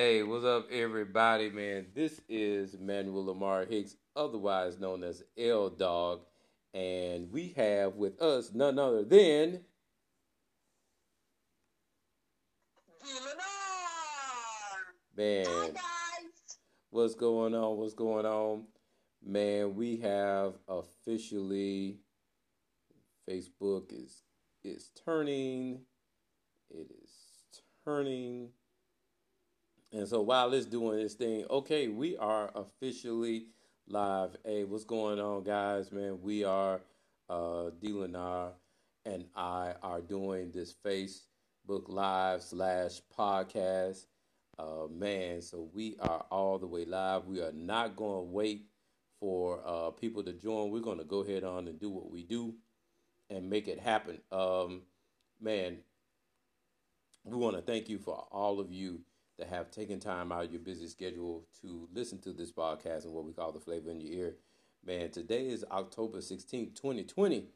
Hey, what's up, everybody, man? This is Manuel Lamar Hicks, otherwise known as L Dog, and we have with us none other than. Man, Hi guys. what's going on? What's going on? Man, we have officially Facebook is is turning. It is turning. And so while it's doing this thing, okay, we are officially live. Hey, what's going on, guys? Man, we are uh D Lenar and I are doing this Facebook live slash podcast. Uh man, so we are all the way live. We are not gonna wait for uh people to join. We're gonna go ahead on and do what we do and make it happen. Um man, we want to thank you for all of you that have taken time out of your busy schedule to listen to this podcast and what we call the flavor in your ear. Man, today is October 16th, 2020.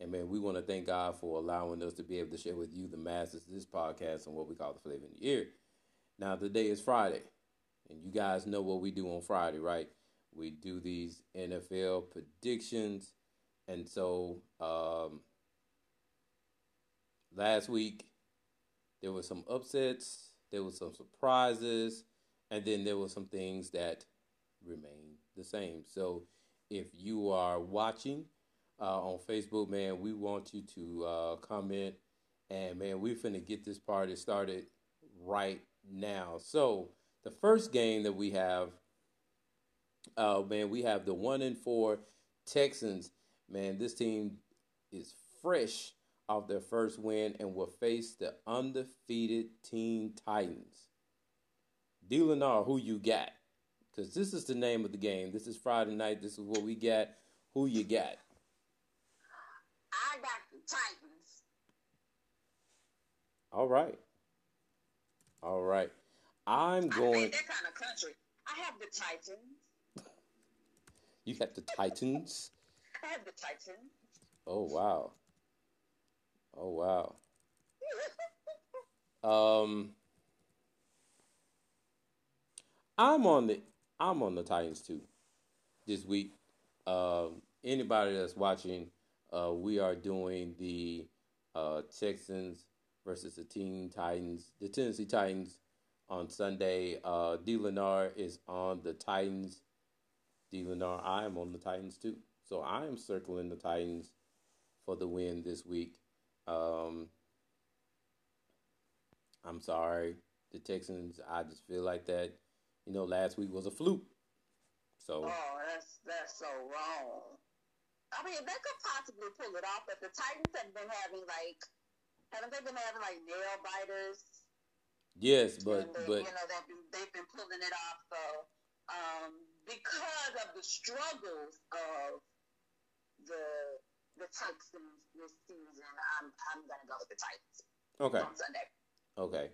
And man, we want to thank God for allowing us to be able to share with you, the masses, this podcast and what we call the flavor in your ear. Now, today is Friday, and you guys know what we do on Friday, right? We do these NFL predictions. And so, um, last week, there were some upsets, there were some surprises, and then there were some things that remain the same. So if you are watching uh, on Facebook, man, we want you to uh, comment, and man, we're finna get this party started right now. So the first game that we have, uh, man, we have the one and four Texans. Man, this team is fresh off their first win and will face the undefeated Teen Titans. D. Lenar, who you got? Because this is the name of the game. This is Friday night. This is what we got. Who you got? I got the Titans. All right. All right. I'm I going. made that kind of country. I have the Titans. You got the Titans. I have the Titans. Oh wow. Oh wow. Um, I'm on the I'm on the Titans too this week. Um, anybody that's watching, uh, we are doing the uh, Texans versus the Teen Titans, the Tennessee Titans on Sunday. Uh, D. Lenar is on the Titans. D. Lenar, I am on the Titans too. So I am circling the Titans for the win this week. Um, I'm sorry, the Texans. I just feel like that. You know, last week was a fluke. So Oh, that's that's so wrong. I mean, they could possibly pull it off, but the Titans have been having like, haven't they been having like nail biters? yes, but they, but you know they've been, they've been pulling it off. So um, because of the struggles of the the Texans this season, I'm I'm gonna go with the Titans okay, on Sunday. okay.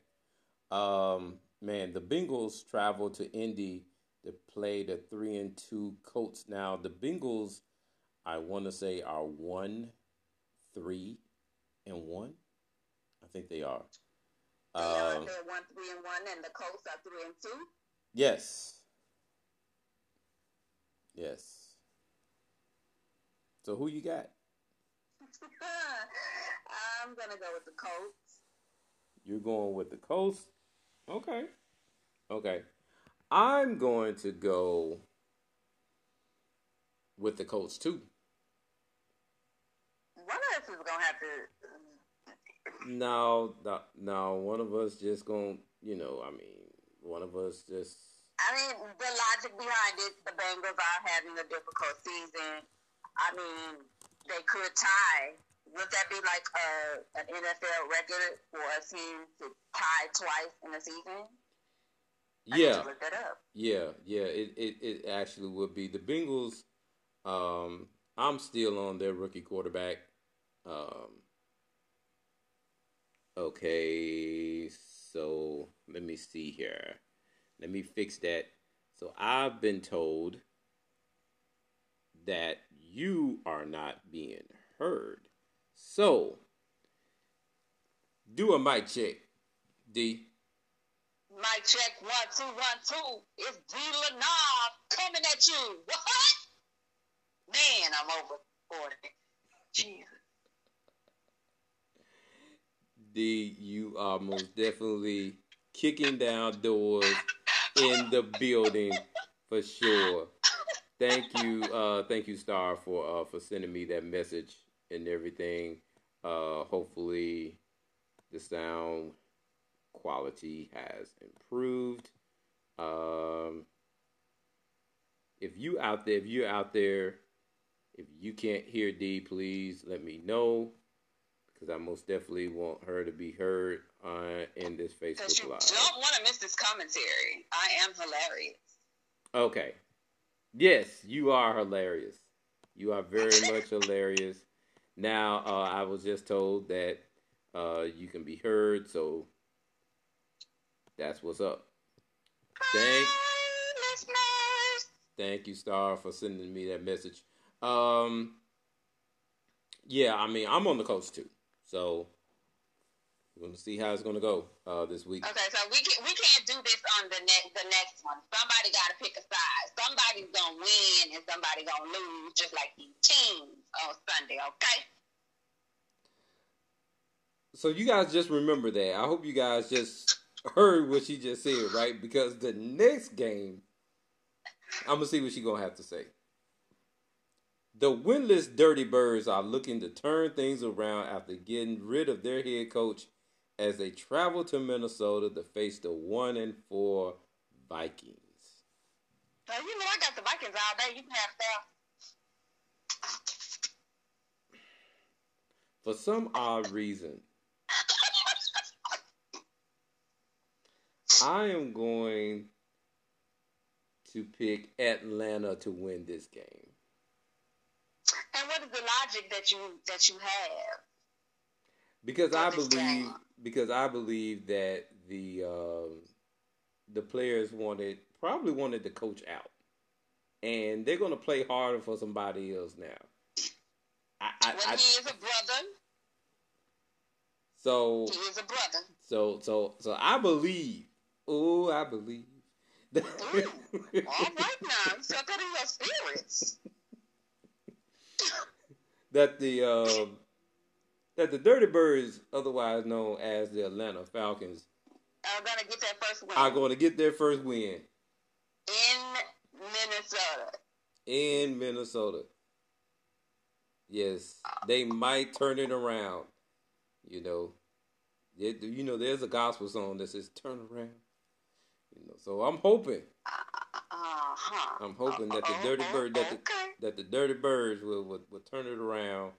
Um, man, the Bengals travel to Indy to play the three and two Colts. Now the Bengals, I want to say, are one, three, and one. I think they are. They are Um, they're one three and one, and the Colts are three and two. Yes. Yes. So who you got? I'm gonna go with the Colts. You're going with the Colts. Okay. Okay. I'm going to go with the Colts too. One of us is gonna have to. No, no, no, one of us just to you know, I mean, one of us just I mean, the logic behind it, the Bengals are having a difficult season. I mean, they could tie. Would that be like a, an NFL record for a team to tie twice in a season? I yeah. to look that up. Yeah, yeah, it, it, it actually would be the Bengals. Um, I'm still on their rookie quarterback. Um, okay, so let me see here. Let me fix that. So I've been told that you are not being heard. So do a mic check, D. Mic check one two one two. It's D Lenard coming at you. What? Man, I'm over forty. Jesus. D, you are most definitely kicking down doors in the building for sure. Thank you, uh, thank you, Star, for uh, for sending me that message and everything. Uh, hopefully, the sound quality has improved. Um, if you out there, if you're out there, if you can't hear D, please let me know because I most definitely want her to be heard uh, in this Facebook you live. Don't want to miss this commentary. I am hilarious. Okay. Yes, you are hilarious. You are very much hilarious. Now, uh, I was just told that uh, you can be heard, so that's what's up. Thank, thank you, Star, for sending me that message. Um, yeah, I mean, I'm on the Colts too, so we're gonna see how it's gonna go uh, this week. Okay, so we can we can't do this on the next the next one. Somebody got to pick a side. Somebody's gonna win and somebody gonna lose, just like these teams on Sunday. Okay. So you guys just remember that. I hope you guys just heard what she just said, right? Because the next game, I'm gonna see what she gonna have to say. The winless Dirty Birds are looking to turn things around after getting rid of their head coach as they travel to Minnesota to face the one and four Vikings. You know I got the Vikings all day. You can have stuff. For some odd reason, I am going to pick Atlanta to win this game. And what is the logic that you that you have? Because I believe because I believe that the um, the players wanted probably wanted the coach out, and they're going to play harder for somebody else now. I, I, Well, I, he is a brother. so He is a brother. so so so I believe. Oh, I believe. Ooh, All right now, you suck it in your spirits. that the um, that the Dirty Birds, otherwise known as the Atlanta Falcons, I'm gonna get that first win are going to get their first win in Minnesota. in Minnesota. Yes, they might turn it around. You know, It- you know, there's a gospel song that says "Turn around." You know, so I'm hoping, Uh huh. I'm hoping that the Dirty Bird, that the, that the Dirty Birds will, will, will turn it around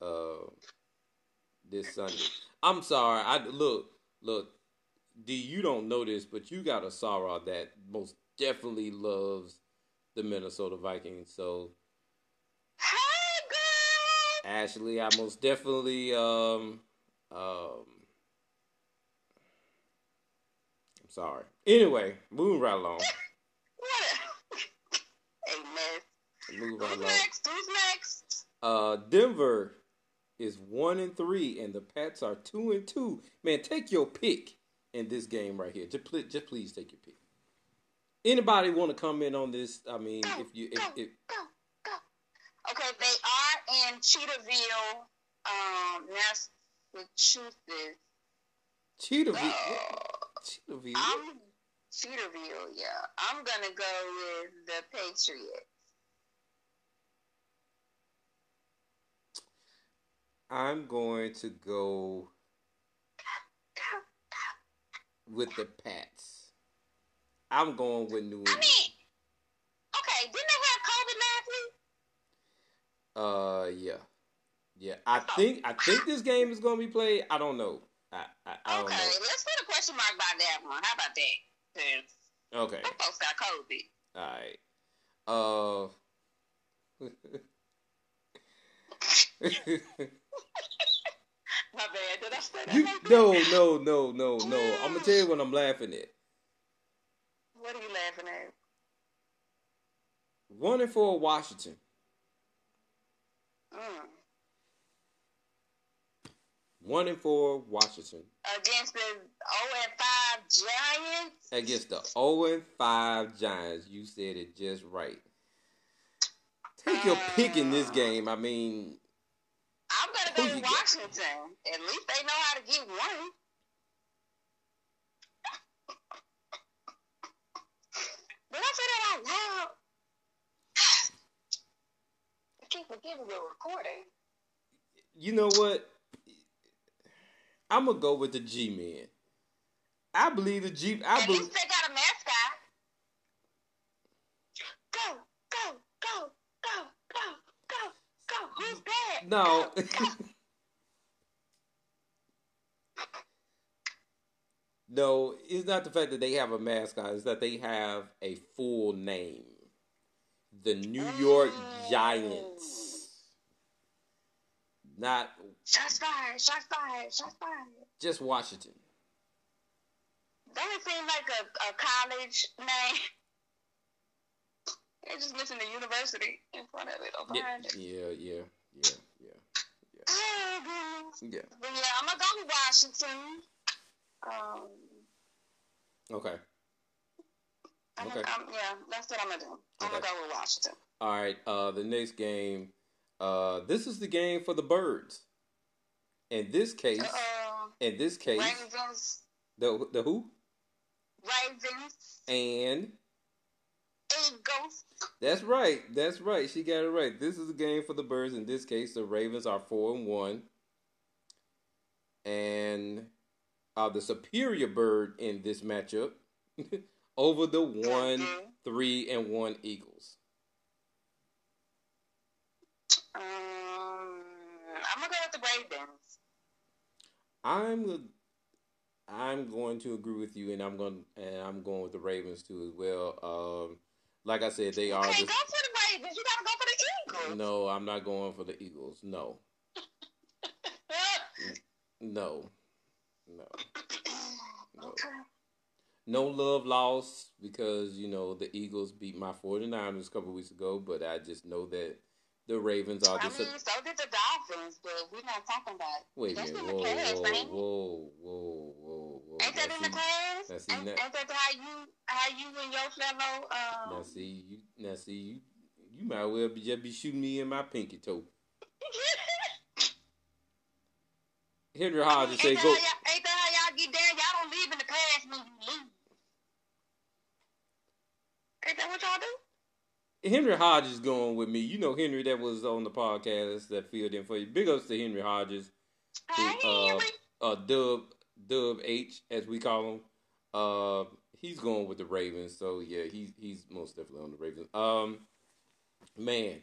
uh, this Sunday. I'm sorry. I look, look, D, you don't know this, but you got a Sarah that most definitely loves the Minnesota Vikings. So Hey, girl. Ashley, I most definitely um um I'm sorry. Anyway, moving right along. Man. Right along. next? Who's next? Uh, Denver is one and three, and the Pats are two and two. Man, take your pick in this game right here. Just, pl- just please take your pick. Anybody want to comment on this? I mean, Go, if you if, go, if go, go. Okay, they are in Cheetahville, um, Massachusetts. Cheetahville, Uh, Cheetahville. I'm Cedarville, yeah. I'm gonna go with the Patriots. I'm going to go with the Pats. I'm going with New I England. mean, okay, didn't they have COVID last week? Uh, yeah, yeah. I think I think this game is going to be played. I don't know. I I, I don't Okay, let's put a question mark by that one. How about that? Okay. Them folks got COVID. All right. Uh. My bad. Did I say that? you, no, no, no, no, no. I'm gonna tell you what I'm laughing at. What are you laughing at? One and four Washington. Mm. one and four Washington against the 0 and 5 Giants. Against the 0 and 5 Giants. You said it just right. Take your pick in this game. I mean, I'm gonna go oh, with Washington. Got? At least they know how to get one. Did I say that out loud? I keep forgetting we're recording. You know what? I'm gonna go with the G Men. I believe the G. I At believe least they got a mascot. Go, go, go, go, go, go, go. Who's? No. No, it's not the fact that they have a mascot. It's that they have a full name. The New York oh. Giants. Not shots fired, shots fired, shots fired. Just Washington. Doesn't seem like a, a college name. They just missing the university in front of it or behind yeah, it. Yeah, yeah, yeah, yeah, yeah. Oh, yeah. But yeah, I'm gonna go with Washington. Um. Okay. I'm okay. I'm, yeah, that's what I'm gonna do. I'm okay. gonna go with Washington. All right. Uh, the next game. Uh, this is the game for the birds. In this case, Uh-oh. in this case, Ravens. the the who? Ravens. And Eagles. That's right. That's right. She got it right. This is a game for the birds. In this case, the Ravens are four and one, and uh, the superior bird in this matchup over the one, Mhm. three, and one Eagles. Um, I'm gonna go with the Ravens. I'm I'm going to agree with you, and I'm going and I'm going with the Ravens too as well. Um, like I said, they are. can't The, go for the Ravens. You gotta go for the Eagles. no, I'm not going for the Eagles. No, no, no, no. okay. No love lost because you know the Eagles beat my 49ers a couple weeks ago, but I just know that the Ravens are I just. mean, so did the Dolphins, but we're not talking about. Wait a minute! Whoa, the past, whoa, ain't it? whoa, whoa, whoa, whoa! Ain't that Now in the class? now see, Ain't, now- ain't that how you how you and your fellow Now um see you. Now see you. You might well be, just be shooting me in my pinky toe. Henry Hodges ain't, say go. ain't that how y'all get down? Y'all don't live in the past when you lose. Ain't that what y'all do? Henry Hodges going with me. You know Henry that was on the podcast that filled in for you. Big ups to Henry Hodges. Hey, uh, Henry. uh Dub Dub H as we call him. Uh he's going with the Ravens, so yeah, he's he's most definitely on the Ravens. Um man,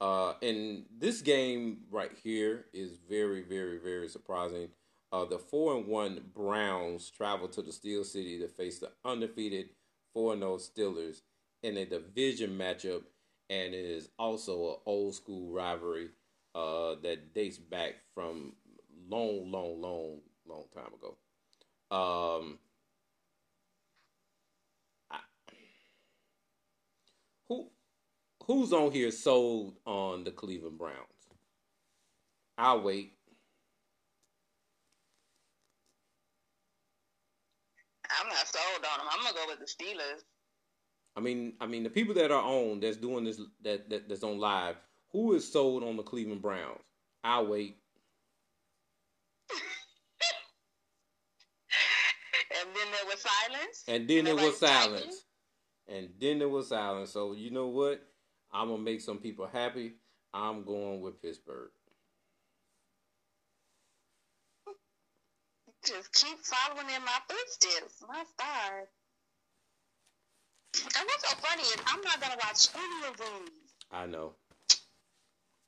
uh and this game right here is very, very, very surprising. Uh the four and one Browns travel to the Steel City to face the undefeated four and 0 Steelers in a division matchup and it is also an old school rivalry uh that dates back from long, long, long, long time ago. Um, I, who who's on here sold on the Cleveland Browns? I'll wait. I'm not sold on them. I'm gonna go with the Steelers. I mean, I mean the people that are on that's doing this that, that that's on live. Who is sold on the Cleveland Browns? I'll wait. and then there was silence. And then it was silence. And then it was silence. So you know what? I'm gonna make some people happy. I'm going with Pittsburgh. Just keep following in my footsteps. My star. And what's so funny is I'm not gonna watch any of these. I know.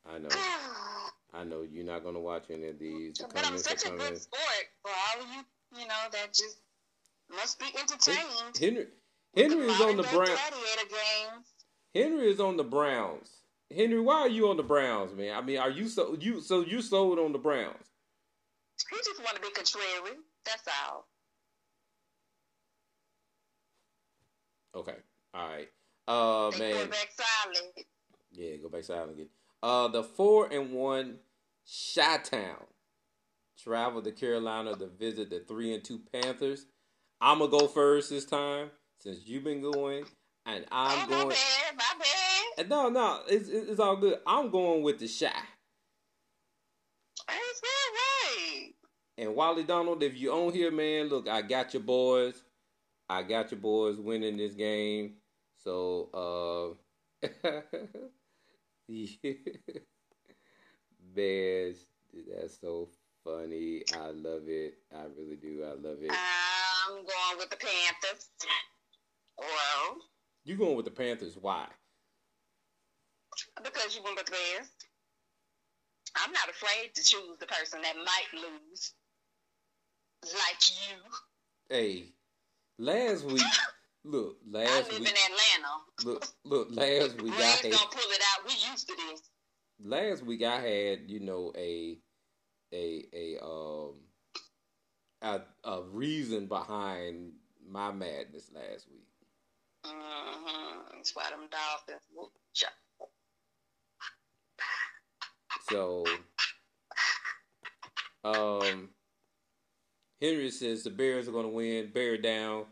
I know. I know you're not gonna watch any of these. The but I'm such a good sport for all of you, you know, that just must be entertained. Henry Henry is on the Browns. Henry is on the Browns. Henry, why are you on the Browns, man? I mean, are you so you so you sold on the Browns? He just want to be contrary. That's all. Okay. All right. Uh They man. quarterback solid. Yeah, go back silent again. Uh the four and one Chi Town travel to Carolina to visit the three and two Panthers. I'm gonna go first this time since you've been going, and I'm oh, going. My bad, my bad. No, no, it's it's all good. I'm going with the Chi. That's right. And Wally Donald, if you own here, man, look, I got your boys. I got your boys winning this game. So, uh, yeah. man, that's so funny. I love it. I really do. I love it. I'm going with the Panthers. Well, you going with the Panthers? Why? Because you with the Bears. I'm not afraid to choose the person that might lose, like you. Hey, last week, look, last I live week, in Atlanta. Look, look, last week I had, gonna pull it out. We used to this. last week I had, you know, a a a um a, a reason behind my madness last week. Mm-hmm. That's why them Dolphins. So, um, Henry says the Bears are going to win. Bear down.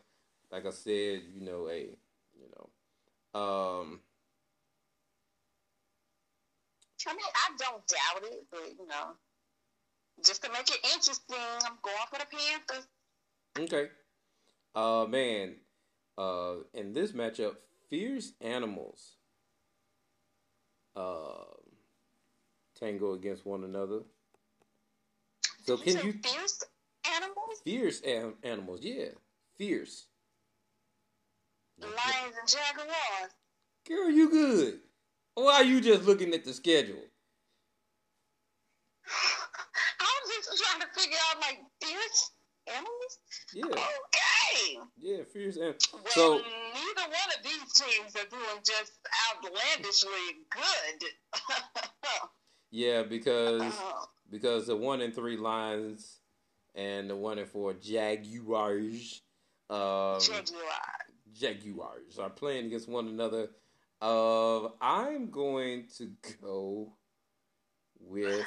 Like I said, you know, hey, you know, um, I mean, I don't doubt it, but you know, just to make it interesting, I'm going for the Panthers. okay. Uh, man, uh, in this matchup, fierce animals, uh, tango against one another. So You can you fierce animals, fierce an- animals? Yeah, fierce. lions and jaguars? Girl, you good? Why are you just looking at the schedule? I'm just trying to figure out like fierce animals. Yeah, Okay. yeah, fierce and Well, so neither one of these teams are doing just outlandishly good. yeah because Uh, because the one and three Lions and the one and four Jaguars, um, Jaguar. Jaguars are playing against one another. Uh, I'm going to go with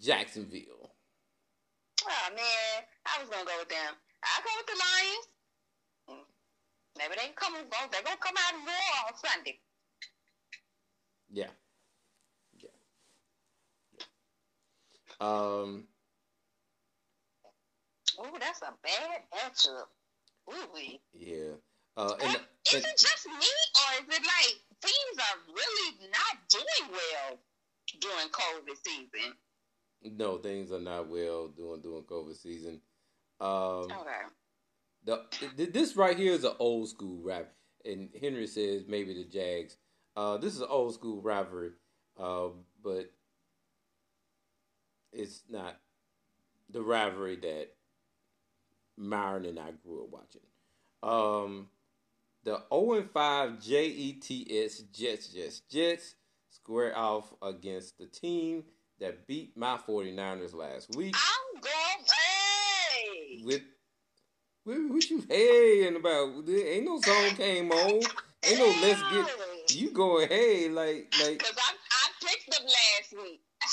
Jacksonville. Oh man, I was gonna go with them. I go with the Lions. Maybe they come. They're gonna come out and roar on Sunday. Yeah, yeah. yeah. Um, Ooh, that's a bad matchup. Ooh, yeah. Uh, and, Uh, is and it just me, or is it like teams are really not doing well during COVID season? No, things are not well during during COVID season. Um, Okay. the th- this right here is an old school rap, and Henry says maybe the Jags. Uh, this is an old school rivalry, uh, but it's not the rivalry that Myron and I grew up watching. Um, the 0 and 5 JETS Jets Jets Jets square off against the team that beat my 49ers last week I'm going. Hey. with what, what you haying about? There ain't no song came on. Ain't no let's get you going hey like like Because I, I picked them last week.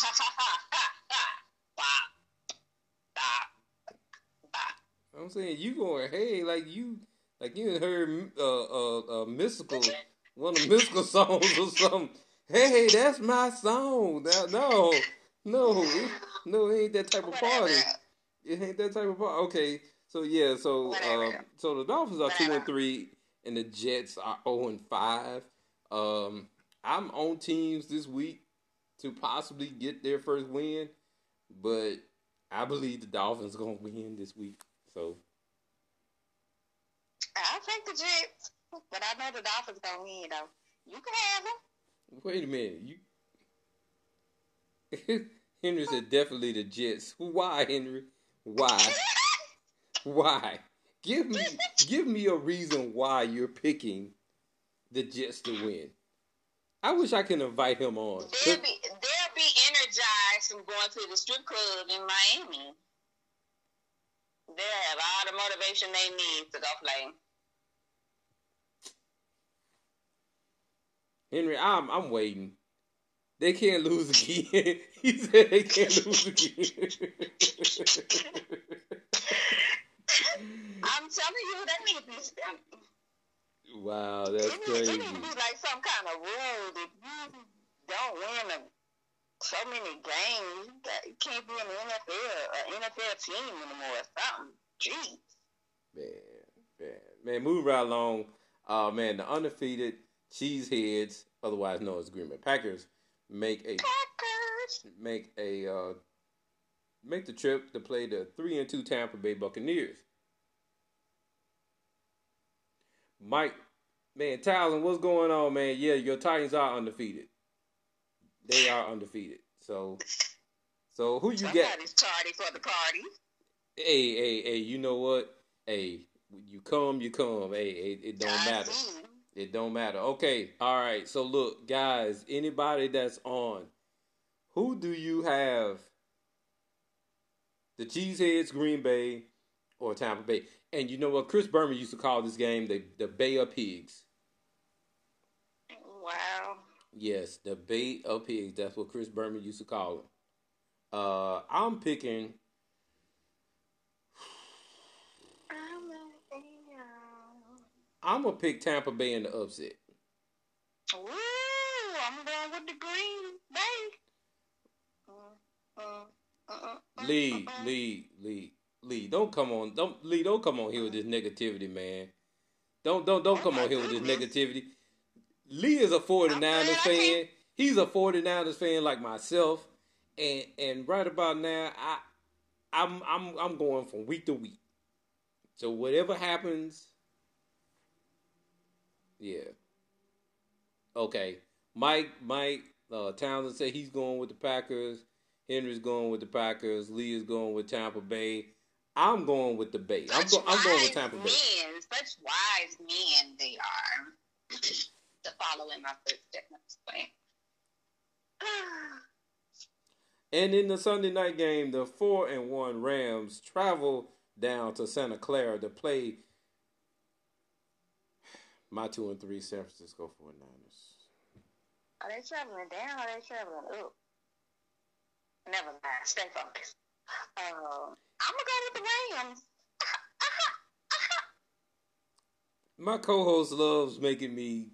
I'm saying you going hey like you like you heard uh uh, uh Mystikal one of the Mystikal songs or something. Hey, that's my song. That, no, no, it- no, it ain't that type of party. It ain't that type of party. Okay, so yeah, so um, so the Dolphins are two and three, and the Jets are zero and five. Um, I'm on teams this week to possibly get their first win, but I believe the Dolphins gonna win this week. So I'll take the Jets, but I know the Dolphins gonna win though. You can have them. Wait a minute, you. Henry said definitely the Jets. Why, Henry? Why? Why? Give me give me a reason why you're picking the Jets to win. I wish I could invite him on. They'll be they'll be energized from going to the strip club in Miami. They'll have all the motivation they need to go play. Henry, I'm I'm waiting. They can't lose again. he said they can't lose again. I'm telling you, that need to be. Wow, that's it crazy. Need, it need to be like some kind of rule that you don't win a, so many games. You can't be in the NFL, an NFL team anymore or something. Jeez. Man, man, man, move right along. Uh, man, the undefeated Cheeseheads, otherwise known as Green Bay Packers, make a Packers. make a uh, make the trip to play the three and two Tampa Bay Buccaneers. Mike, man, Townsend, what's going on, man? Yeah, your Titans are undefeated. They are undefeated. So, so who you Somebody's get? tardy for the party. Hey, hey, hey! You know what? Hey, you come, you come. Hey, it, it don't I matter. It don't matter. Okay, all right. So look, guys, anybody that's on, who do you have? The Cheeseheads, Green Bay, or Tampa Bay? And you know what? Chris Berman used to call this game the the Bay of Pigs. Wow. Yes, the Bay of Pigs. That's what Chris Berman used to call them. Uh, I'm picking. I'm a hero. I'm gonna pick Tampa Bay in the upset. Woo! I'm going with the Green Bay. Uh, uh, uh, Lee. Lee, Lee, Lee, don't come on, don't Lee, don't come on here with this negativity, man. Don't don't don't come on here with this negativity. Lee is a 49ers I'm glad I fan. He's a 49ers fan like myself. And and right about now, I I'm I'm I'm going from week to week. So whatever happens, yeah. Okay. Mike Mike uh, Townsend said he's going with the Packers. Henry's going with the Packers. Lee is going with Tampa Bay. I'm going with the Bay. I'm, go, I'm going with Tampa Bay. Men, such wise men they are. to follow in my footsteps. And in the Sunday night game, the four and one Rams travel down to Santa Clara to play my two and three San Francisco 49ers. Are they traveling down are they traveling up? Never mind. Stay focused. Um, I'm gonna go with the Rams. My co-host loves making me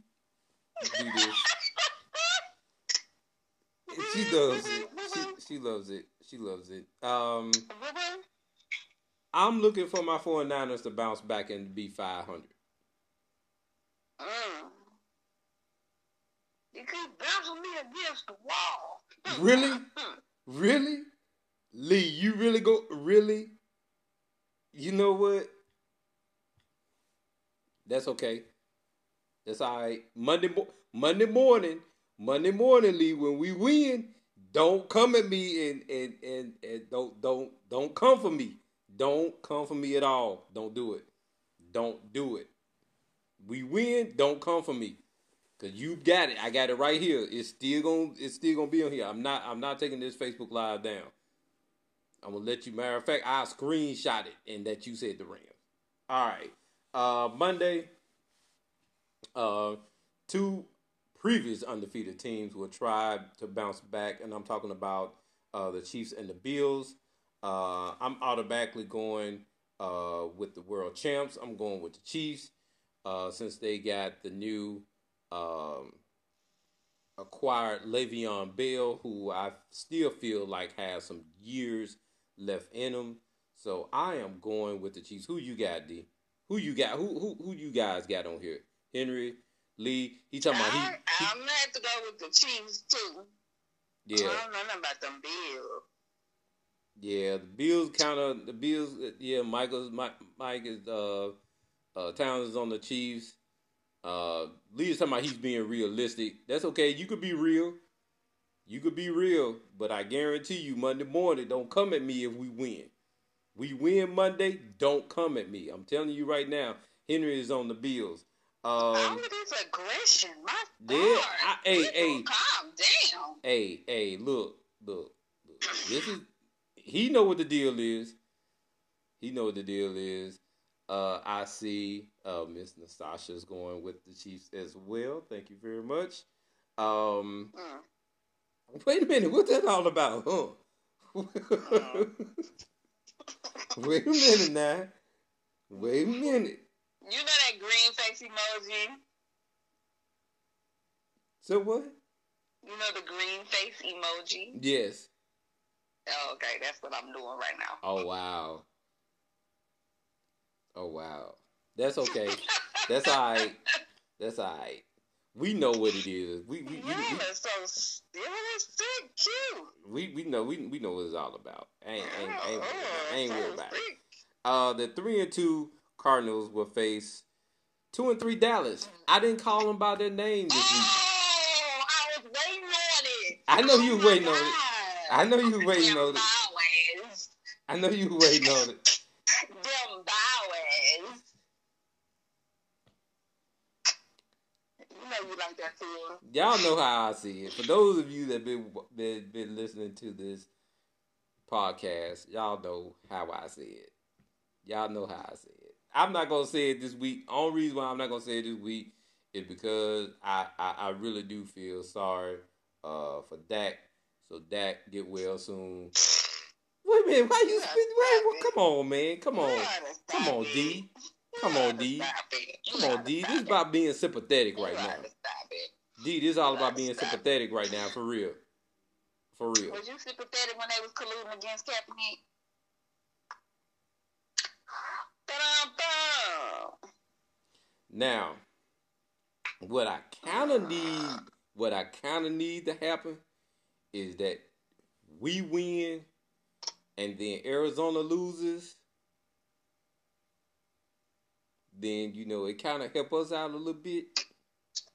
do this. she does it. She, she loves it. She loves it. Um, I'm looking for my 49ers to bounce back and be 500. Mm. You keep bouncing me against the wall. Really? Really? Lee, you really go really? You know what? That's okay. That's all right. Monday mo- Monday morning, Monday morning, Lee, when we win, don't come at me and and and, and don't don't don't come for me. Don't come for me at all. Don't do it. Don't do it. We win, don't come for me. Cause you got it. I got it right here. It's still gonna it's still gonna be on here. I'm not I'm not taking this Facebook live down. I'm gonna let you matter of fact, I screenshot it and that you said the Rams. All right. Uh Monday, uh two previous undefeated teams will try to bounce back, and I'm talking about uh the Chiefs and the Bills. Uh I'm automatically going uh with the world champs. I'm going with the Chiefs. Uh since they got the new um, acquired Le'Veon Bell, who I still feel like has some years left in him. So I am going with the Chiefs. Who you got, D? Who you got? Who who who you guys got on here? Henry, Lee. He talking about he, he I'm gonna have to go with the Chiefs too. yeah I don't know nothing about them Bills. yeah. The Bills kind of the Bills. Yeah, Michael's Mike, Mike is uh uh Towns is on the Chiefs. Uh, Lee is talking about he's being realistic. That's okay. You could be real. You could be real, but I guarantee you, Monday morning, don't come at me if we win. We win Monday, don't come at me. I'm telling you right now. Henry is on the Bills. All Um, of this aggression, my Yeah. I- hey, hey. calm down. hey, hey, look, look, look. This is he know what the deal is. He know what the deal is. Uh, I see uh, Miss is going with the Chiefs as well. Thank you very much. Um, Mm. Wait a minute, what's that all about? Huh? Wait a minute now. Wait a minute. You know that green face emoji? So what? You know the green face emoji? Yes. Oh, okay, that's what I'm doing right now. Oh wow. Oh wow. That's okay. That's all right. That's all right. We know what it is. We we we, Yeah, we, so stylistic, cute. we, we know we we know what it's all about. Ain't ain't ain't, Oh, ain't worried so about it. Uh, the three and two Cardinals will face two and three Dallas. I didn't call them by their name this week. Oh, I was waiting on it. I know you Oh my waiting on it. I know you waiting on it. I know you waiting on it. Them bowies. You know you like that. Y'all know how I see it. For those of you that been been, been listening to this podcast, y'all know how I see it. Y'all know how I see it. I'm not gonna say it this week. Only reason why I'm not gonna say it this week is because I I, I really do feel sorry uh for Dak. So Dak get well soon. Wait a minute, why you? Wait, well, come on, man, come on, come on. D, come on, D, stop it. You come on, D. This is about being sympathetic right now. D, this is all about being sympathetic right now, for real, for real. Was you sympathetic when they was colluding against Kaepernick? Now, what I kind of need, what I kind of need to happen, is that we win, and then Arizona loses. Then you know it kind of help us out a little bit.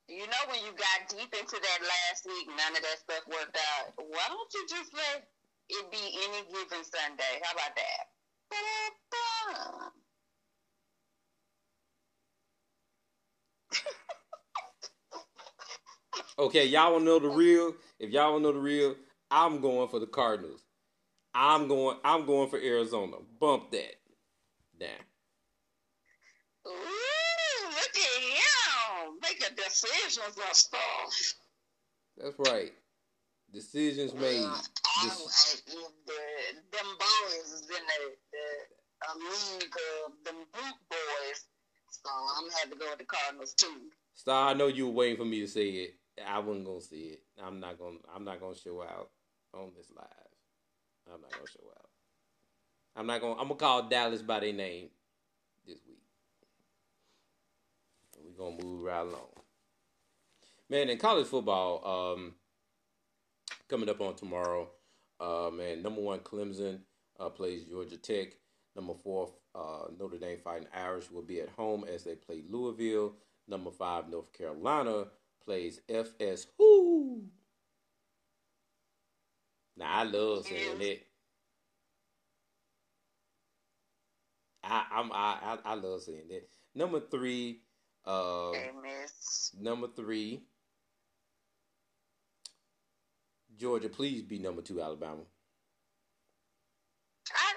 You know when you got deep into that last week, none of that stuff worked out. Why don't you just let it be any given Sunday? How about that? Ba-da-bum. Okay, y'all want to know the real? If y'all want to know the real, I'm going for the Cardinals. I'm going. I'm going for Arizona. Bump that. Down. Ooh, look at him making decisions and stuff. That's right. Decisions made. Uh, I, I, the, them boys is in the, the a league of them boot boys, so I'm gonna have to go with the Cardinals too. Star, I know you were waiting for me to say it. I wasn't gonna see it. I'm not gonna. I'm not gonna show out on this live. I'm not gonna show out. I'm not gonna. I'm gonna call Dallas by their name this week. We're gonna move right along. Man, in college football, um, coming up on tomorrow, uh, man, number one Clemson uh, plays Georgia Tech. Number four, uh, Notre Dame Fighting Irish will be at home as they play Louisville. Number five, North Carolina plays FS. Who? Now I love saying that. I I'm I I, I love saying that. Number three, uh, miss. number three, Georgia. Please be number two, Alabama. I,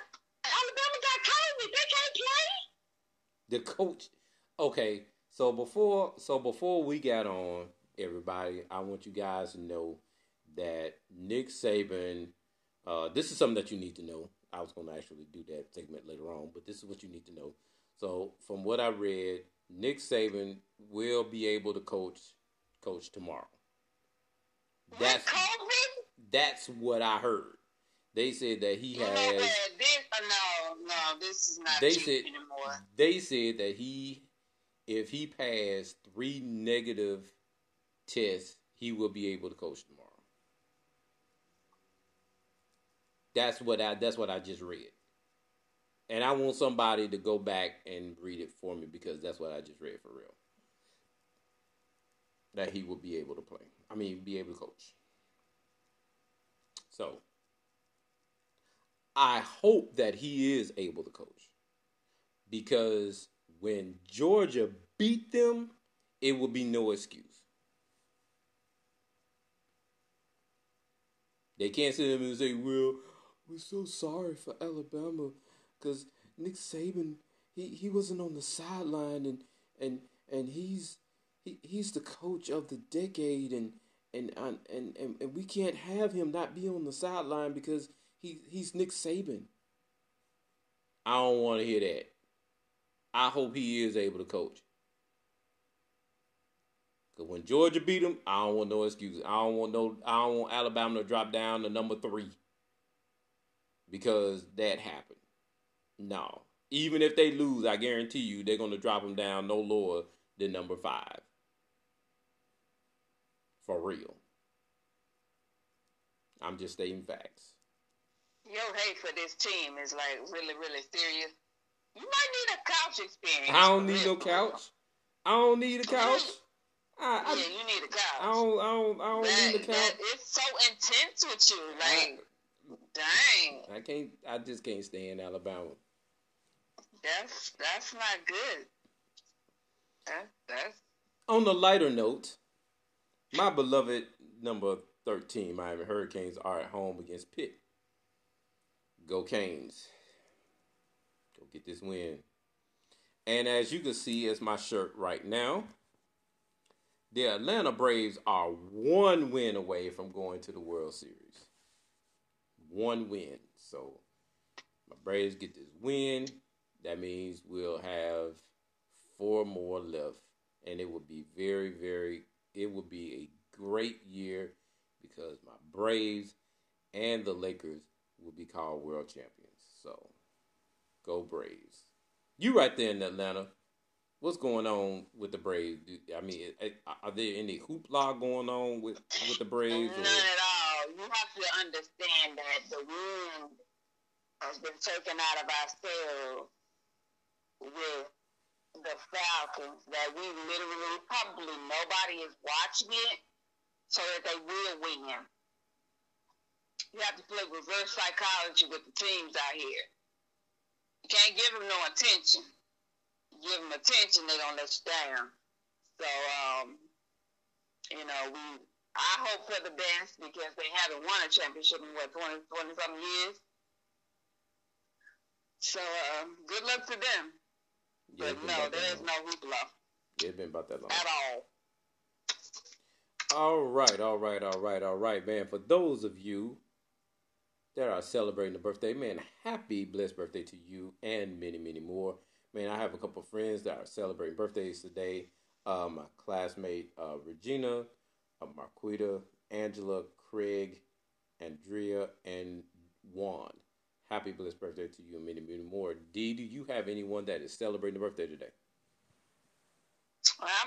Alabama got COVID. They can't play. the coach okay so before so before we got on everybody i want you guys to know that nick saban uh, this is something that you need to know i was going to actually do that segment later on but this is what you need to know so from what i read nick saban will be able to coach coach tomorrow that's that's what i heard they said that he has? This, uh, no, no, this is not They cheap said- anymore. they said that he if he passed three negative tests he will be able to coach tomorrow that's what i that's what i just read and i want somebody to go back and read it for me because that's what i just read for real. That he will be able to play. I mean be able to coach. So i hope that he is able to coach. Because when Georgia beat them, it will be no excuse. They can't sit there and say, "Well, we're so sorry for Alabama because Nick Saban he, he wasn't on the sideline and and and he's he, he's the coach of the decade and and and and and we can't have him not be on the sideline because he he's Nick Saban. I don't want to hear that. I hope he is able to coach. Cause when Georgia beat him, I don't want no excuses. I don't want no. I don't want Alabama to drop down to number three because that happened. No, even if they lose, I guarantee you they're going to drop them down no lower than number five. For real. I'm just stating facts. Your hate for this team is like really, really serious. You might need a couch experience. I don't need no couch. I don't need a couch. I, I, yeah, you need a couch. I don't. I don't. I don't that, need a couch. it's so intense with you, like, I, dang. I can't. I just can't stand Alabama. That's that's not good. That, that's. On the lighter note, my beloved number thirteen Miami Hurricanes are at home against Pitt. Go Canes. Go get this win. And as you can see, as my shirt right now the Atlanta Braves are one win away from going to the World Series. One win. So my Braves get this win. That means we'll have four more left. And it will be very, very, it will be a great year because my Braves and the Lakers will be called world champions. So go Braves. You right there in Atlanta what's going on with the Braves? I mean, eh, eh, are there any hoopla going on with with the Braves? None or? at all. You have to understand that the wind has been taken out of our sails with the Falcons. That we literally, probably nobody is watching it, so that they will win. You have to play reverse psychology with the teams out here. You can't give them no attention give them attention, they're gonna let you down. So, um, you know, we I hope for the best because they haven't won a championship in what 20, 20 something years. So, uh, good luck to them. Yeah, but no, there is no hoopla. Yeah, it's been about that long. At all. All right, all right, all right, all right, man. For those of you that are celebrating the birthday, man, happy blessed birthday to you and many, many more. Man, I have a couple friends that are celebrating birthdays today. Uh, my classmate uh, Regina, uh, Marquita, Angela, Craig, Andrea, and Juan. Happy blessed birthday to you and many, many more. Dee, do you have anyone that is celebrating a birthday today? I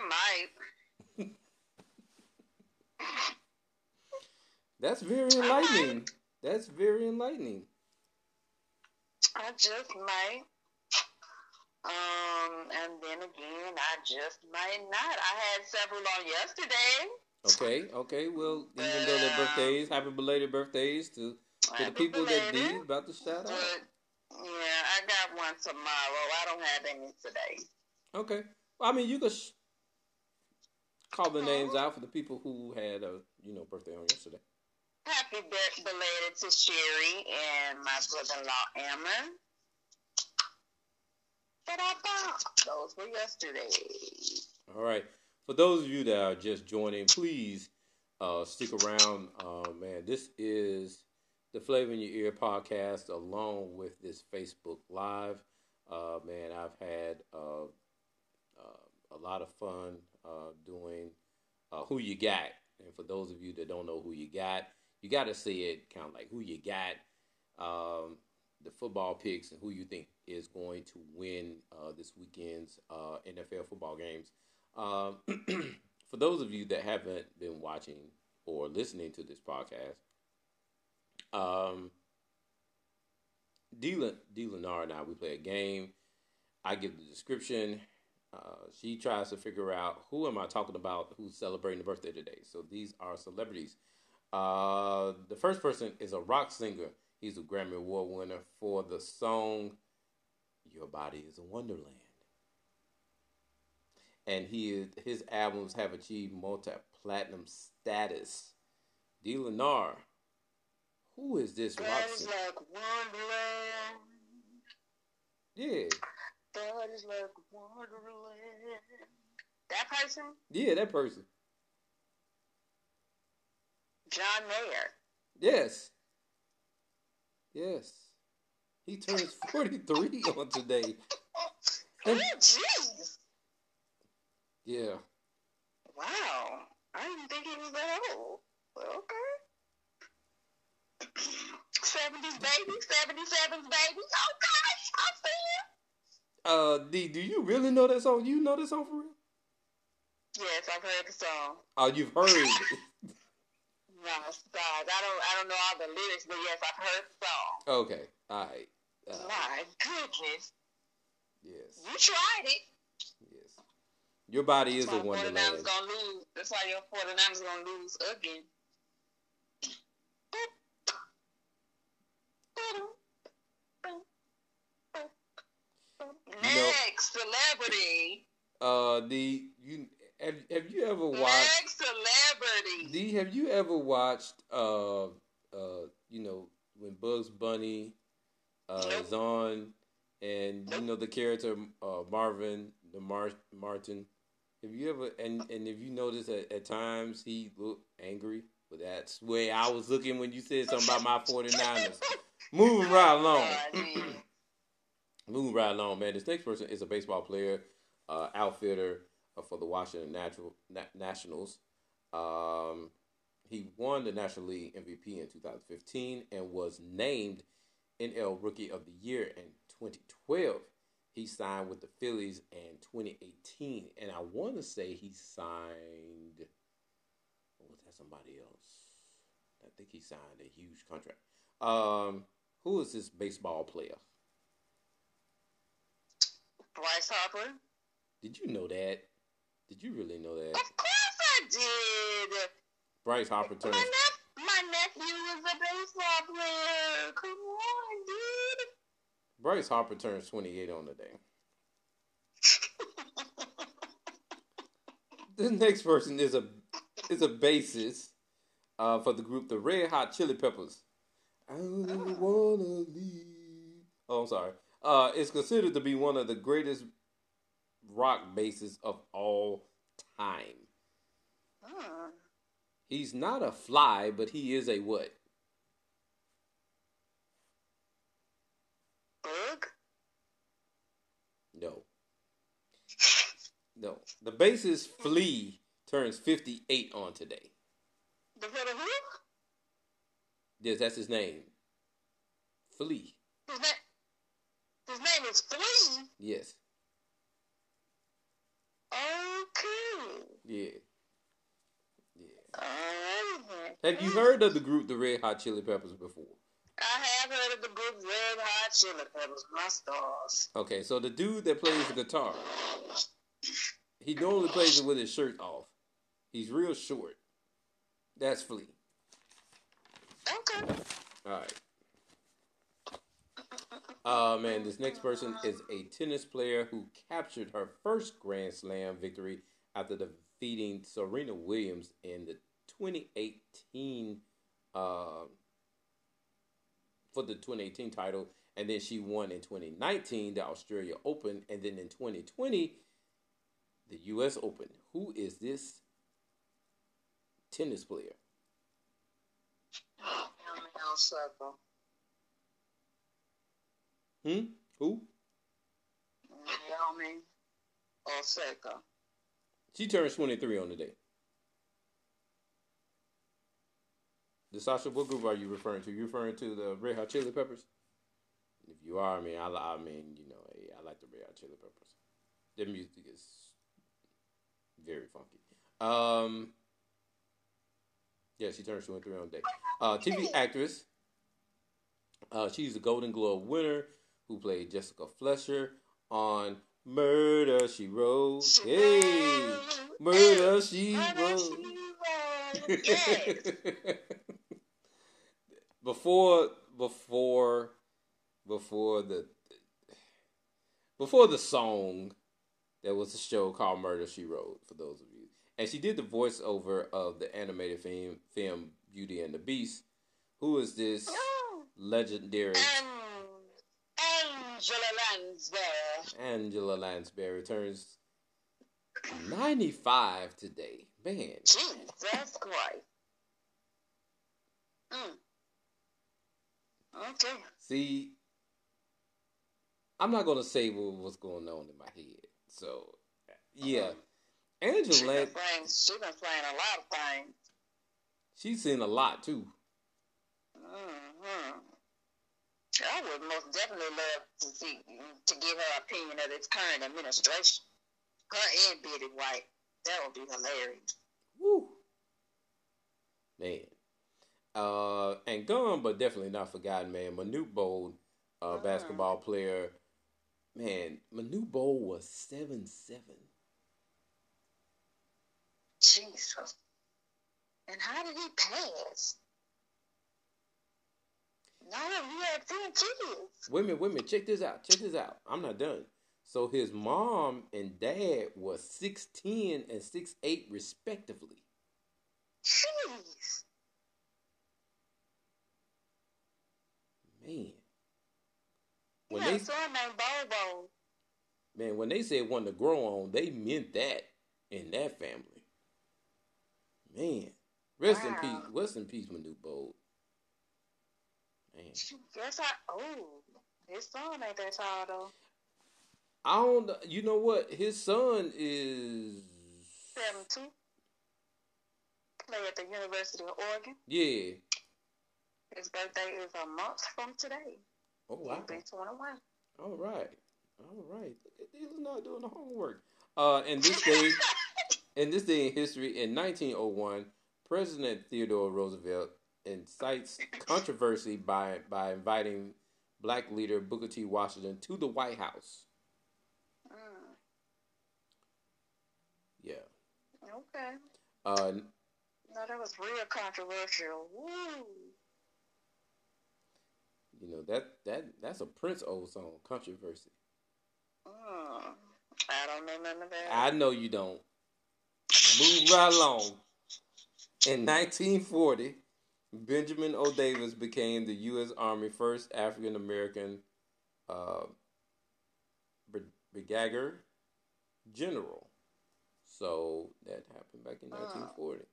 might. That's very enlightening. That's very enlightening. I just might. Um, and then again, I just might not. I had several on yesterday. Okay, okay. Well, even though they're birthdays, happy belated birthdays to, to the people that did about to shout out. Yeah, I got one tomorrow. I don't have any today. Okay. Well, I mean, you could sh- call the names out for the people who had a you know birthday on yesterday. Happy belated to Sherry and my brother-in-law Ammon. Those were yesterday. All right. For those of you that are just joining, please uh, stick around. Uh, man, this is the Flavor in Your Ear podcast along with this Facebook Live. Uh, man, I've had uh, uh, a lot of fun uh, doing Who You Got. And for those of you that don't know who you got, you got to see it kind of like who you got. Um, the football picks and who you think is going to win uh, this weekend's uh, NFL football games. Um, for those of you that haven't been watching or listening to this podcast, um, D. D. Lennar and I, we play a game. I give the description. Uh, she tries to figure out who am I talking about who's celebrating the birthday today. So these are celebrities. Uh, the first person is a rock singer He's a Grammy Award winner for the song Your Body is a Wonderland. And he is, his albums have achieved multi platinum status. D. Lennar, who is this like Wonderland. Yeah. That is like Wonderland. That person? Yeah, that person. John Mayer. Yes. Yes. He turns 43 on today. Oh, jeez. Yeah. Wow. I didn't think he was that old. Well, okay. 70s baby, 77s baby. Okay, I see it. Uh, D, do you really know that song? You know that song for real? Yes, I've heard the song. Oh, you've heard it. No, stars. I don't. I don't know all the lyrics, but yes, I've heard the song. okay. All right. Uh, My goodness, yes. you tried it. Yes. Your body is That's a why 49ers wonderland. gonna lose. That's why your 49ers gonna lose again. Next celebrity. Uh, D, you have have you ever watched? Next celebrity. D, have you ever watched? Uh, uh, you know when Bugs Bunny, uh, Nope. is on, and you know the character uh Marvin the Mar- Martin. Have you ever and and if you notice at, at times he looked angry, but that's where I was looking when you said something about my 49ers. Moving right along. Moving right along, man. This next person is a baseball player, uh, outfielder uh, for the Washington Natural Na- Nationals. Um, he won the National League MVP in 2015 and was named NL Rookie of the Year in 2012. He signed with the Phillies in 2018, and I want to say he signed. Was that somebody else? I think he signed a huge contract. Um, who is this baseball player? Bryce Harper. Did you know that? Did you really know that? Of course I did. Bryce Harper turns. My, nep- my nephew was a baseball player. Come on, dude. Bryce Harper turns 28 on the day. The next person is a is a bassist uh, for the group the Red Hot Chili Peppers. I don't wanna leave. Oh, I'm sorry. Uh, it's considered to be one of the greatest rock bassists of all time. Hmm. He's not a fly, but he is a what? Bug? No. No. The bassist Flea turns 58 on today. The little who? Yes, that's his name. Flea. His, na- his name is Flea. Yes. Okay. Yeah. Yeah. Have you heard of the group the Red Hot Chili Peppers before? I have heard of the group Red Hot Chili Peppers. My stars. Okay, so the dude that plays the guitar, he normally plays it with his shirt off. He's real short. That's Flea. Okay. All right. Uh, man, this next person is a tennis player who captured her first Grand Slam victory after defeating Serena Williams in the 2018 uh, for the 2018 title, and then she won in 2019 the Australia Open, and then in 2020 the U.S. Open. Who is this tennis player? Naomi Osaka. Hmm? Who? Naomi Osaka. She turns 23 on the day. The Sasha, what group are you referring to? You referring to the Red Hot Chili Peppers? If you are, I mean, I, I mean, you know, hey, I like the Red Hot Chili Peppers. Their music is very funky. Um, yeah, she turns 23 on the day. Uh, TV actress. Uh, she's a Golden Globe winner who played Jessica Fletcher on Murder She Wrote. Hey, Murder She Wrote. Before before before the before the song there was a show called Murder She Wrote for those of you and she did the voiceover of the animated film film Beauty and the Beast who is this legendary And Angela Lansbury. Angela Lansbury turns 95 today man Jesus Christ. Mm. Okay. See, I'm not gonna say what, what's going on in my head. So, yeah, Angela She been playing. She been playing a lot of things. she's seen a lot too. Mm-hmm. I would most definitely love to see to get her opinion of this current administration. Her and Betty White. That would be hilarious. Woo, man. Uh, and gone, but definitely not forgotten, man. Manute Bol, uh, Mhm. basketball player. Man, Manute Bol was seven seven. Jesus. And how did he pass? No, he had kids. Women, women, check this out. Check this out. I'm not done. So his mom and dad was six ten and six eight respectively. Jeez. Man. He When they Bobo. man, when they said one to grow on, they meant that in that family. Man. Rest in peace. Rest in peace, Manute Bol. Man. Guess I. Oh, his son ain't that tall though. I don't you know what? His son is Seven two. Play at the University of Oregon. Yeah. His birthday is a month from today. Oh He'll wow. be twenty one. All right. All right. Look at these not doing the homework. Uh and this day in this day in history in 1901, President Theodore Roosevelt incites controversy by by inviting black leader Booker T. Washington to the White House. Mm, Yeah. okay. Uh No, that was real controversial. Woo. you know that that that's a Prince old song, controversy. Mm, I don't know none of that. I know you don't. Move right along. In 1940, Benjamin O. Davis became the U.S. Army first African American uh, brigadier general. So that happened back in 1940.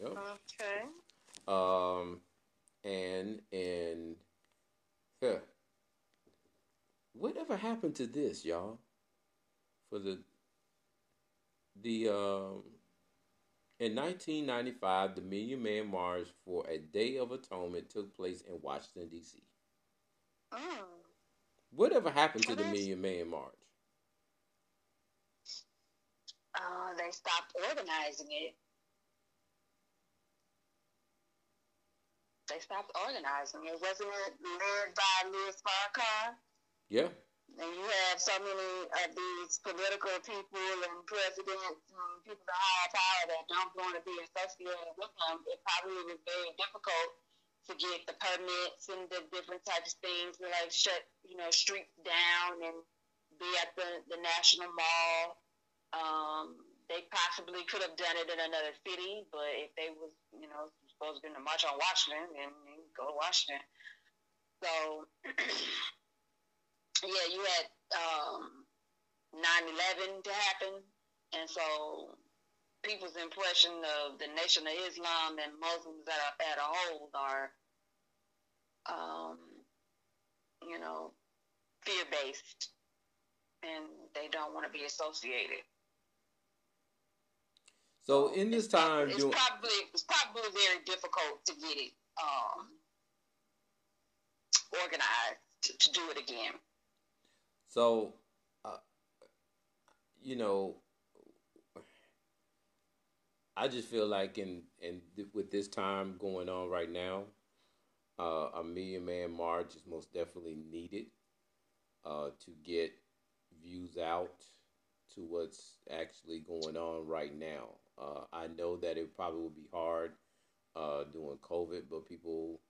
Yep. okay. Um, and and huh, whatever happened to this, y'all? For the the um in 1995, the Million Man March for a Day of Atonement took place in Washington D.C. Mm. Whatever happened to the Million Man March? Uh, they stopped organizing it. They stopped organizing it. Wasn't it led by Louis Farrakhan? Yeah, And you have so many of these political people and presidents and people of high power that don't want to be associated with them. It probably was very difficult to get the permits and the different types of things, like shut, you know, streets down and be at the, the National Mall. Um, they possibly could have done it in another city, but if they was, you know, supposed to March on Washington, then go to Washington. So yeah, you had um, 9-11 to happen, and so people's impression of the Nation of Islam and Muslims at a, at a whole are, um, you know, fear-based, and they don't want to be associated. So in this It's time, it's probably it's probably very difficult to get it um, organized to, to do it again. So, uh, you know, I just feel like in in th- with this time going on right now, uh, a million man march is most definitely needed uh, to get views out to what's actually going on right now. Uh, I know that it probably would be hard uh, during COVID, but people,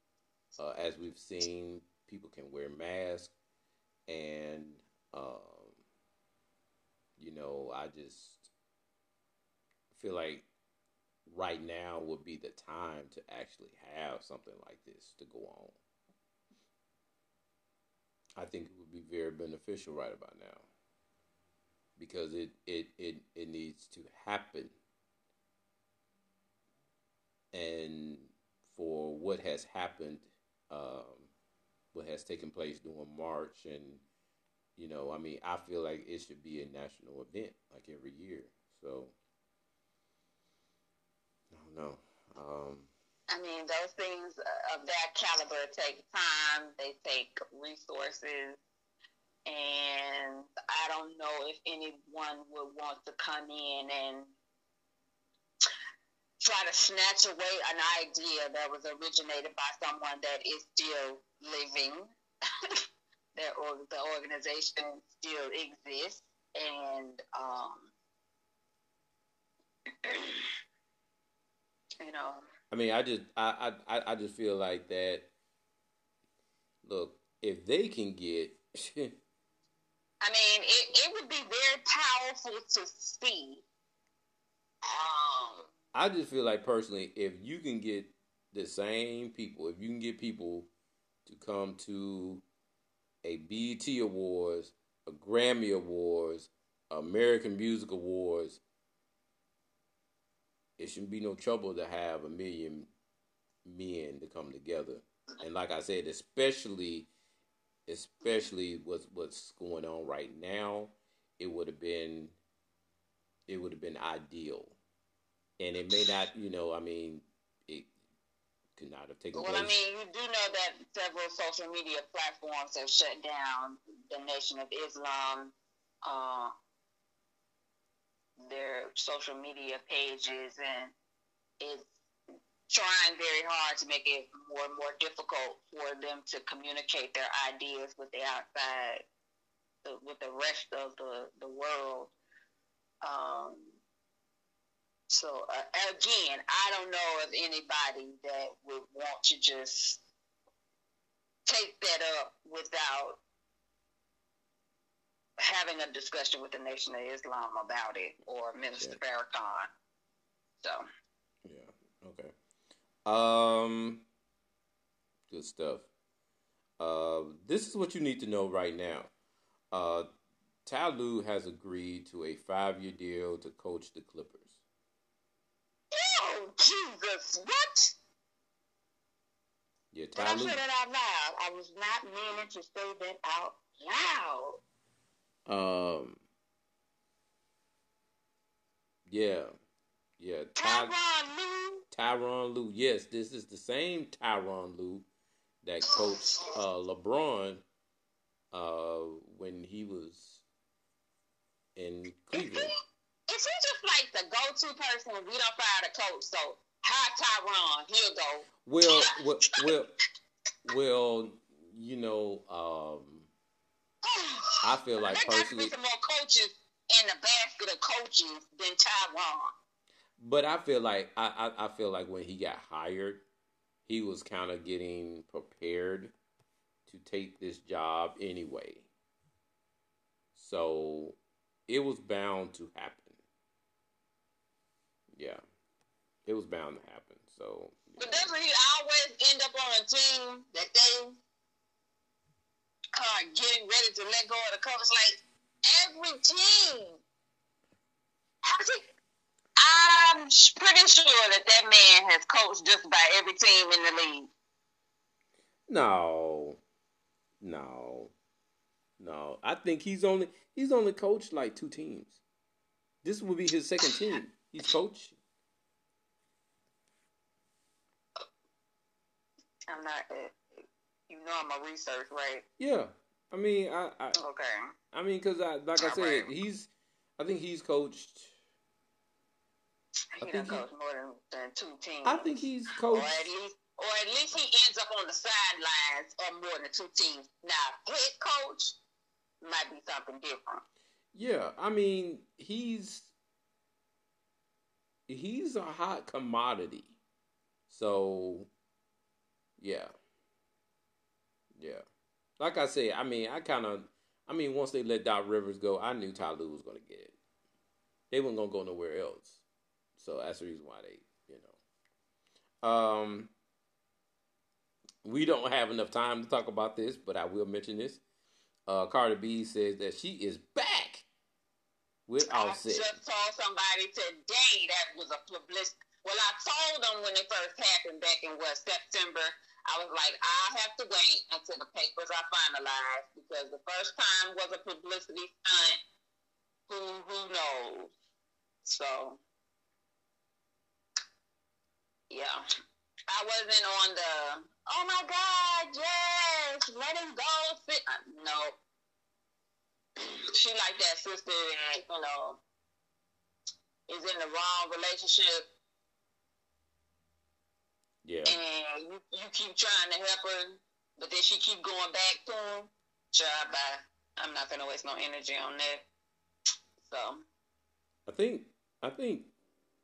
uh, as we've seen, people can wear masks and um, you know, I just feel like right now would be the time to actually have something like this to go on. I think it would be very beneficial right about now because it it it, it needs to happen and for what has happened, um, what has taken place during March, and you know, I mean, I feel like it should be a national event like every year. So, I don't know. Um, I mean, those things of that caliber take time. They take resources. And I don't know if anyone would want to come in and try to snatch away an idea that was originated by someone that is still living. that or the organization still exists, and um, you know. I mean, I just, I, I, I just feel like that. Look, if they can get. I mean, it, it would be very powerful to see. Um, I just feel like personally, if you can get the same people, if you can get people to come to a BET Awards, a Grammy Awards, American Music Awards, it shouldn't be no trouble to have a million men to come together. And like I said, especially especially what's what's going on right now, it would have been it would have been ideal and it may not, you know, I mean, could not have taken well, place. Well, I mean, you do know that several social media platforms have shut down the Nation of Islam, uh, their social media pages, and it's trying very hard to make it more and more difficult for them to communicate their ideas with the outside, with the rest of the, the world. Um, so uh, again, I don't know of anybody that would want to just take that up without having a discussion with the Nation of Islam about it or Minister yeah. Farrakhan. So. Yeah. Okay. Um. Good stuff. Uh, this is what you need to know right now. Uh, Ty Lue has agreed to a five-year deal to coach the Clippers. Oh, Jesus, what? Yeah, But I said it out loud. I was not meaning to say that out loud. Um. Yeah. Yeah. Ty- Tyronn Lue. Tyronn Lue. Yes, this is the same Tyronn Lue that coached uh, LeBron uh, when he was in Cleveland is he just like the go-to person when we don't fire the coach? So hi Tyronn, he'll go. Well, well, well, well, you know, um, I feel like there personally, some more coaches in the basket of coaches than Tyronn. But I feel like I, I, I feel like when he got hired, he was kind of getting prepared to take this job anyway. So it was bound to happen. Yeah, it was bound to happen. So, but doesn't he always end up on a team that they are getting ready to let go of the coach? Like every team, I think I'm pretty sure that that man has coached just about every team in the league. No, no, no. I think he's only he's only coached like two teams. This will be his second team. He's coach. I'm not. Uh, you know, I'm a research, right? Yeah. I mean, I. I okay. I mean, because I, like I said, right. he's. I think he's coached. He I think he, more than, than two teams. I think he's coached. Or at least, or at least he ends up on the sidelines of more than two teams. Now, head coach might be something different. Yeah, I mean, he's he's a hot commodity. So, yeah. Yeah. Like I said, I mean, I kind of, I mean, once they let Doc Rivers go, I knew Ty Lue was going to get it. They weren't going to go nowhere else. So that's the reason why they, you know. Um, we don't have enough time to talk about this, but I will mention this. Uh, Cardi B says that she is back I just saw somebody today that was a public Well, I told them when it first happened back in what September. I was like, I have to wait until the papers are finalized because the first time was a publicity stunt. Who who knows? So yeah, I wasn't on the. Oh my God! Yes, let him go. Sit. Uh, no, she like that sister that you know is in the wrong relationship Yeah. and you, you keep trying to help her, but then she keep going back to him. Sure, bye. I'm not gonna waste no energy on that. So I think I think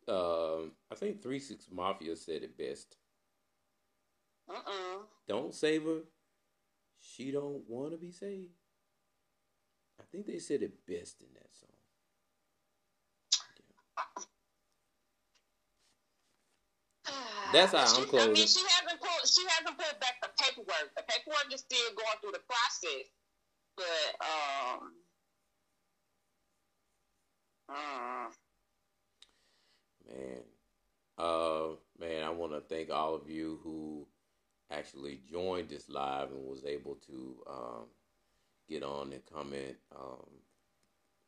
um I think Three Six Mafia said it best. mm-mm. Don't save her. She don't want to be saved. I think they said it best in that song. That's how I'm She- I mean, she hasn't put she hasn't put back the paperwork. The paperwork is still going through the process, but um. mm, Man, uh, man, I want to thank all of you who actually joined this live and was able to um, get on and comment. Um,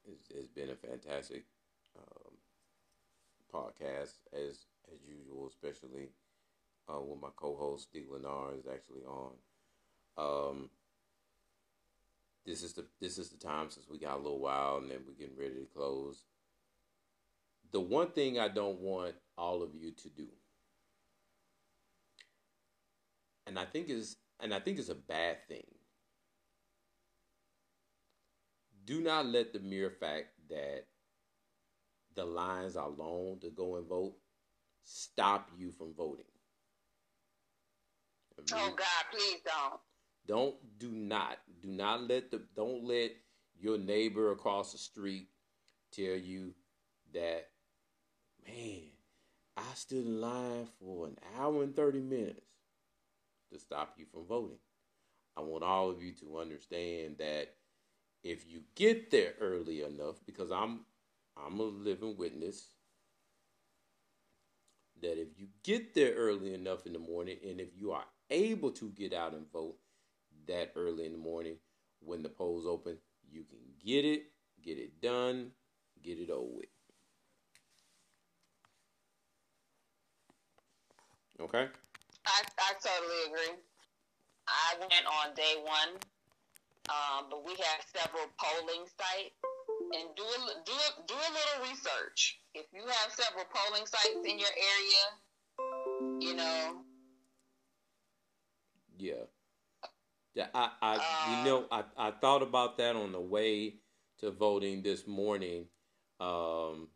it's, it's been a fantastic um, podcast as as usual, especially uh, when my co-host D. Lenar is actually on. Um, this is the this is the time since we got a little while and then we're getting ready to close the one thing I don't want all of you to do, and I think is and I think it's a bad thing. Do not let the mere fact that the lines are long to go and vote stop you from voting. oh God, please don't. Don't do not do not let the don't let your neighbor across the street tell you that man, I stood in line for an hour and 30 minutes to stop you from voting. I want all of you to understand that if you get there early enough, because I'm I'm a living witness that if you get there early enough in the morning and if you are able to get out and vote that early in the morning when the polls open, you can get it, get it done, get it over with. Okay? I, I totally agree. I went on day one, um, but we have several polling sites, and do a, do a, do a little research. If you have several polling sites in your area, you know, Yeah. Yeah, I, I Uh, you know, I, I thought about that on the way to voting this morning. Um,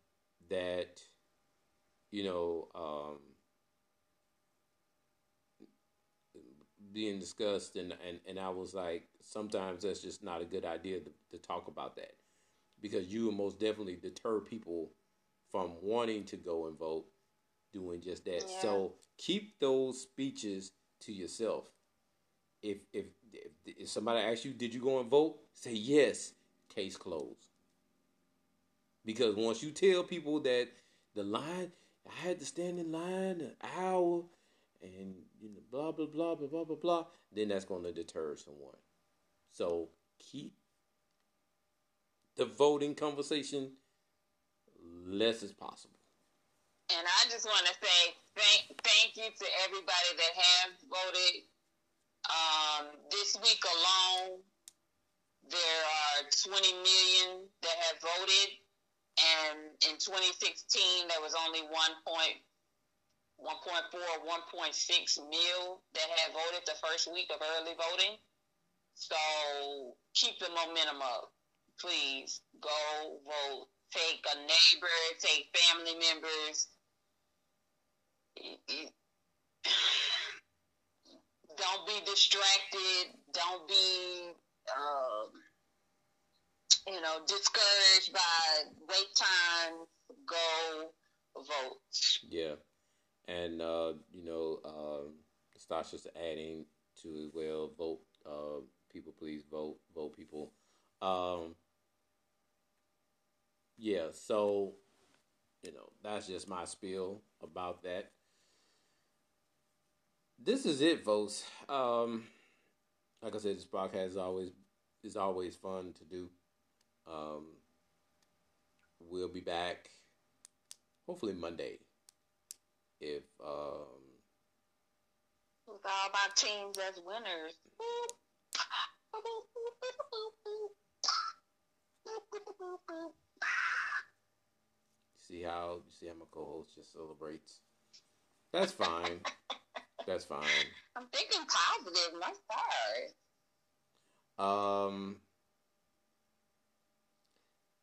that, you know, um, being discussed, and, and, and I was like, sometimes that's just not a good idea to, to talk about that because you will most definitely deter people from wanting to go and vote doing just that. Yeah. So keep those speeches to yourself. If, if if if somebody asks you, "Did you go and vote?" Say yes. Case closed. Because once you tell people that the line, I had to stand in line an hour, and you know, blah blah blah blah blah blah blah, then that's going to deter someone. So keep the voting conversation less as possible. and I just want to say thank thank you to everybody that have voted. Um, this week alone, there are 20 million that have voted, and in 2016 there was only 1. 1.4 1.6 mil that had voted the first week of early voting. So keep the momentum up. Please go vote. Take a neighbor, take family members. Don't be distracted. Don't be, um, you know, discouraged by wait times. Go vote. Yeah, and uh, you know, um, Stasha's adding to as well. Vote, uh, people, please vote. Vote, people. Um, yeah. So, you know, that's just my spiel about that. This is it, folks. Um, like I said, this podcast is always is always fun to do. Um, we'll be back hopefully Monday. If um, with all my teams as winners. See how you see how my co-host just celebrates. That's fine. That's fine. I'm thinking positive. My stars. Um,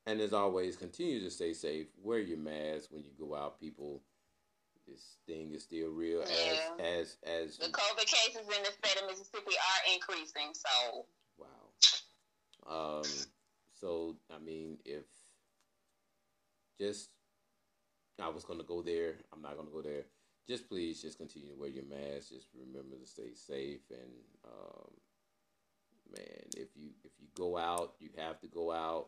and as always, continue to stay safe. Wear your mask when you go out, people. This thing is still real. Yeah. As as as the COVID cases in the state of Mississippi are increasing. So wow. Um. So I mean, if just I was gonna go there, I'm not gonna go there just please just continue to wear your mask. Just remember to stay safe and um, man, if you if you go out, you have to go out.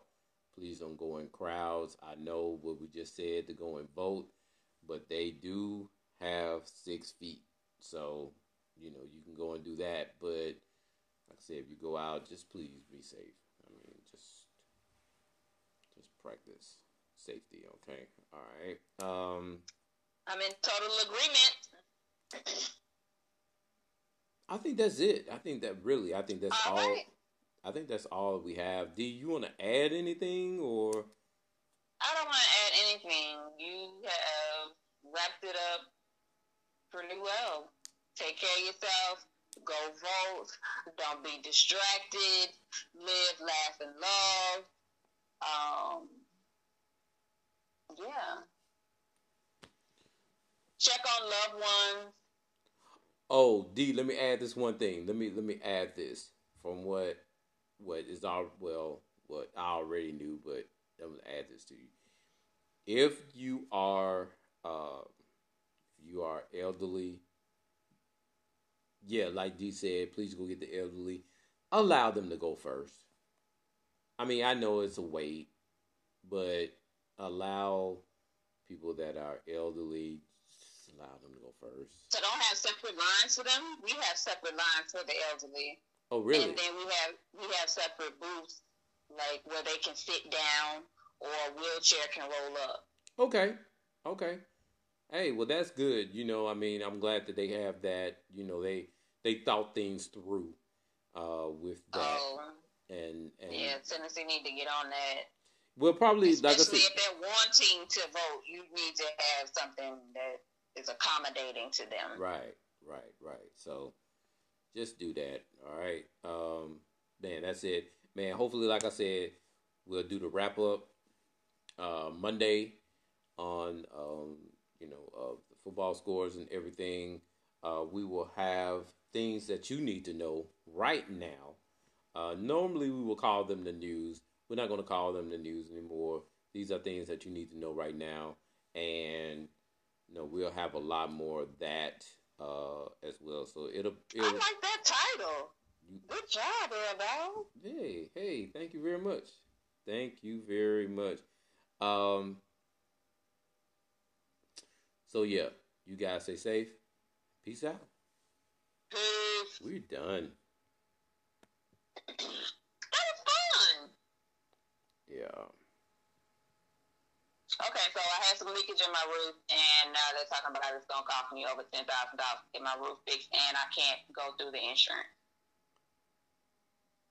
Please don't go in crowds. I know what we just said to go and vote, but they do have six feet, so you know you can go and do that. But like I said, if you go out, just please be safe. I mean, just just practice safety. Okay, all right. Um, I'm in total agreement. I think that's it. I think that really, I think that's all. all right. I think that's all we have. Do you want to add anything or? I don't want to add anything. You have wrapped it up pretty well. Take care of yourself. Go vote. Don't be distracted. Live, laugh, and love. Um, yeah. Check on loved ones. Oh, D, let me add this one thing. Let me let me add this from what what is all well what I already knew, but I'm gonna add this to you. If you are uh, if you are elderly, yeah, like D said, please go get the elderly. Allow them to go first. I mean, I know it's a wait, but allow people that are elderly allow them to go first. So don't have separate lines for them. We have separate lines for the elderly. Oh, really? And then we have we have separate booths, like where they can sit down or a wheelchair can roll up. Okay, okay. Hey, well that's good. You know, I mean, I'm glad that they have that. You know, they they thought things through uh, with that. Oh, and, and yeah, Tennessee need to get on that. Well, probably especially like said, if they're wanting to vote, you need to have something that is accommodating to them. Right, right, right. So just do that. All right. Um, man, that's it. Man, hopefully, like I said, we'll do the wrap up uh, Monday on um, you know uh, the football scores and everything. Uh, we will have things that you need to know right now. Uh, normally, we will call them the news. We're not going to call them the news anymore. These are things that you need to know right now, and you know, we'll have a lot more of that uh, as well. So it'll, it'll. I like that title. Good job, Annabelle. Hey, hey, thank you very much. Thank you very much. Um. So yeah, you guys stay safe. Peace out. Peace. We're done. That was fun. Yeah. Okay, so I had some leakage in my roof, and now they're talking about how it's gonna cost me over ten thousand dollars to get my roof fixed, and I can't go through the insurance.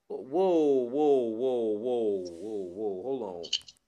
Whoa, whoa, whoa, whoa,